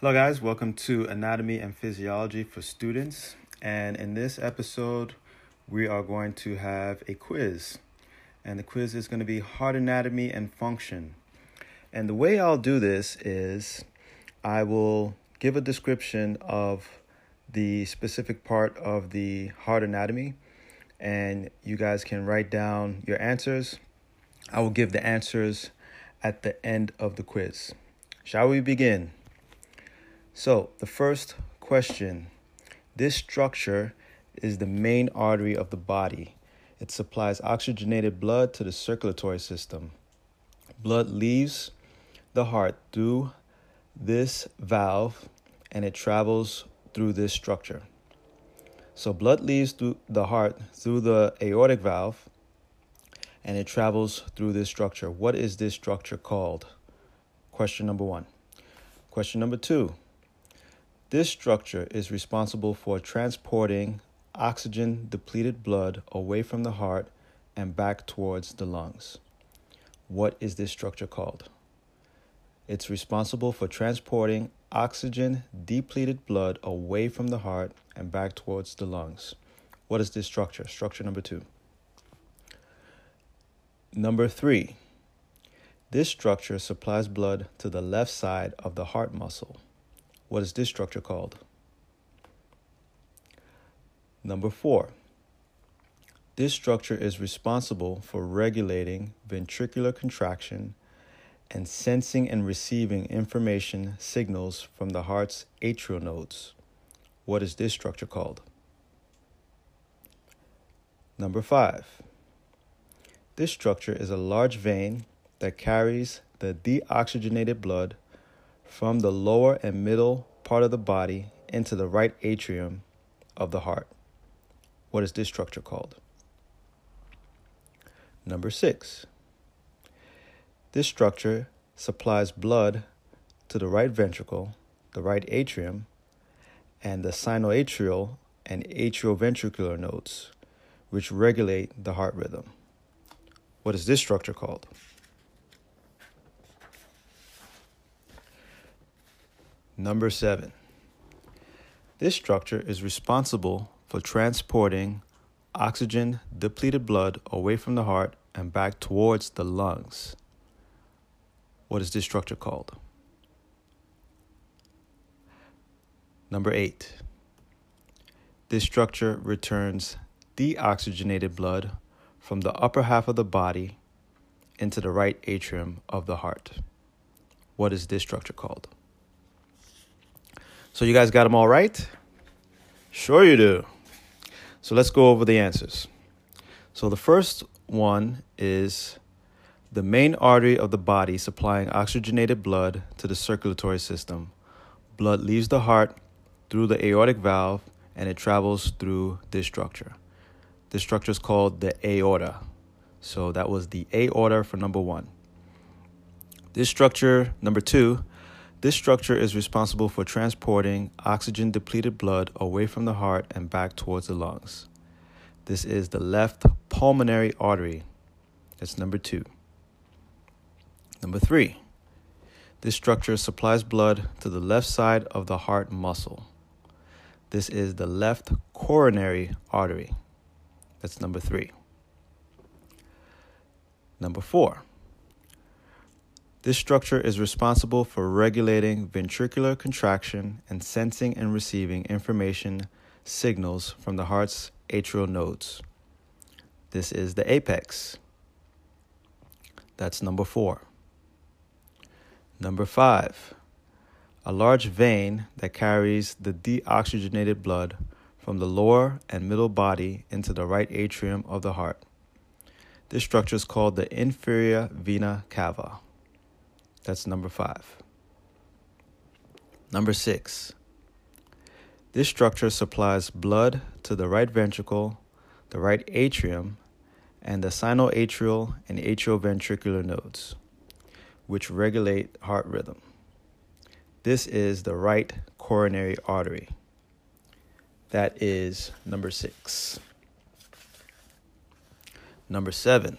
Hello, guys. Welcome to Anatomy and Physiology for Students. And in this episode, we are going to have a quiz. And the quiz is going to be heart anatomy and function. And the way I'll do this is I will give a description of the specific part of the heart anatomy, and you guys can write down your answers. I will give the answers at the end of the quiz. Shall we begin? So, the first question this structure is the main artery of the body. It supplies oxygenated blood to the circulatory system. Blood leaves the heart through this valve and it travels through this structure. So, blood leaves through the heart through the aortic valve and it travels through this structure. What is this structure called? Question number one. Question number two this structure is responsible for transporting oxygen depleted blood away from the heart and back towards the lungs. What is this structure called? It's responsible for transporting oxygen depleted blood away from the heart and back towards the lungs. What is this structure? Structure number two. Number three, this structure supplies blood to the left side of the heart muscle. What is this structure called? Number four, this structure is responsible for regulating ventricular contraction and sensing and receiving information signals from the heart's atrial nodes. What is this structure called? Number five, this structure is a large vein that carries the deoxygenated blood from the lower and middle part of the body into the right atrium of the heart. What is this structure called? Number six. This structure supplies blood to the right ventricle, the right atrium, and the sinoatrial and atrioventricular nodes, which regulate the heart rhythm. What is this structure called? Number seven. This structure is responsible for transporting oxygen depleted blood away from the heart and back towards the lungs. What is this structure called? Number eight. This structure returns deoxygenated blood from the upper half of the body into the right atrium of the heart. What is this structure called? So you guys got them all right? Sure you do. So let's go over the answers. So the first one is the main artery of the body supplying oxygenated blood to the circulatory system. Blood leaves the heart through the aortic valve and it travels through this structure. This structure is called the aorta. So that was the aorta for number one. This structure, number two, this structure is responsible for transporting oxygen depleted blood away from the heart and back towards the lungs. This is the left pulmonary artery. That's number two. Number three, this structure supplies blood to the left side of the heart muscle. This is the left coronary artery. That's number three. Number four, this structure is responsible for regulating ventricular contraction and sensing and receiving information signals from the heart's atrial nodes. This is the apex. That's number four. Number five, a large vein that carries the deoxygenated blood from the lower and middle body into the right atrium of the heart. This structure is called the inferior vena cava. That's number five. Number six. This structure supplies blood to the right ventricle, the right atrium, and the sinoatrial and atrioventricular nodes, which regulate heart rhythm. This is the right coronary artery. That is number six. Number seven.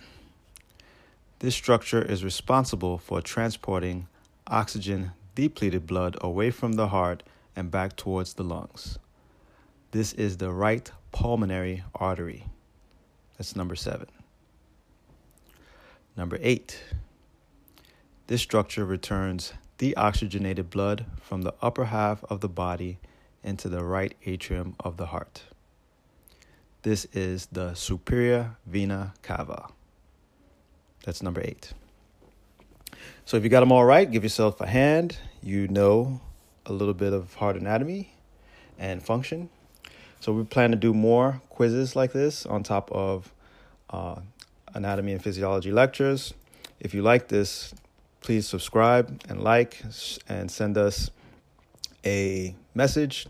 This structure is responsible for transporting oxygen depleted blood away from the heart and back towards the lungs. This is the right pulmonary artery. That's number seven. Number eight, this structure returns deoxygenated blood from the upper half of the body into the right atrium of the heart. This is the superior vena cava. That's number eight. So if you got them all right, give yourself a hand. You know a little bit of heart anatomy and function. So we plan to do more quizzes like this on top of uh, anatomy and physiology lectures. If you like this, please subscribe and like and send us a message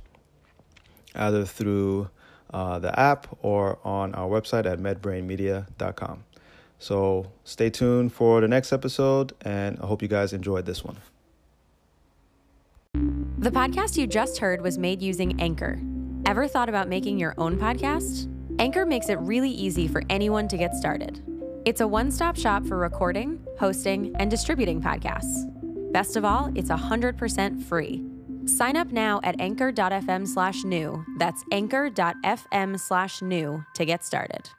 either through uh, the app or on our website at medbrainmedia.com. So stay tuned for the next episode, and I hope you guys enjoyed this one. The podcast you just heard was made using Anchor. Ever thought about making your own podcast? Anchor makes it really easy for anyone to get started. It's a one stop shop for recording, hosting, and distributing podcasts. Best of all, it's 100% free. Sign up now at anchor.fm slash new. That's anchor.fm slash new to get started.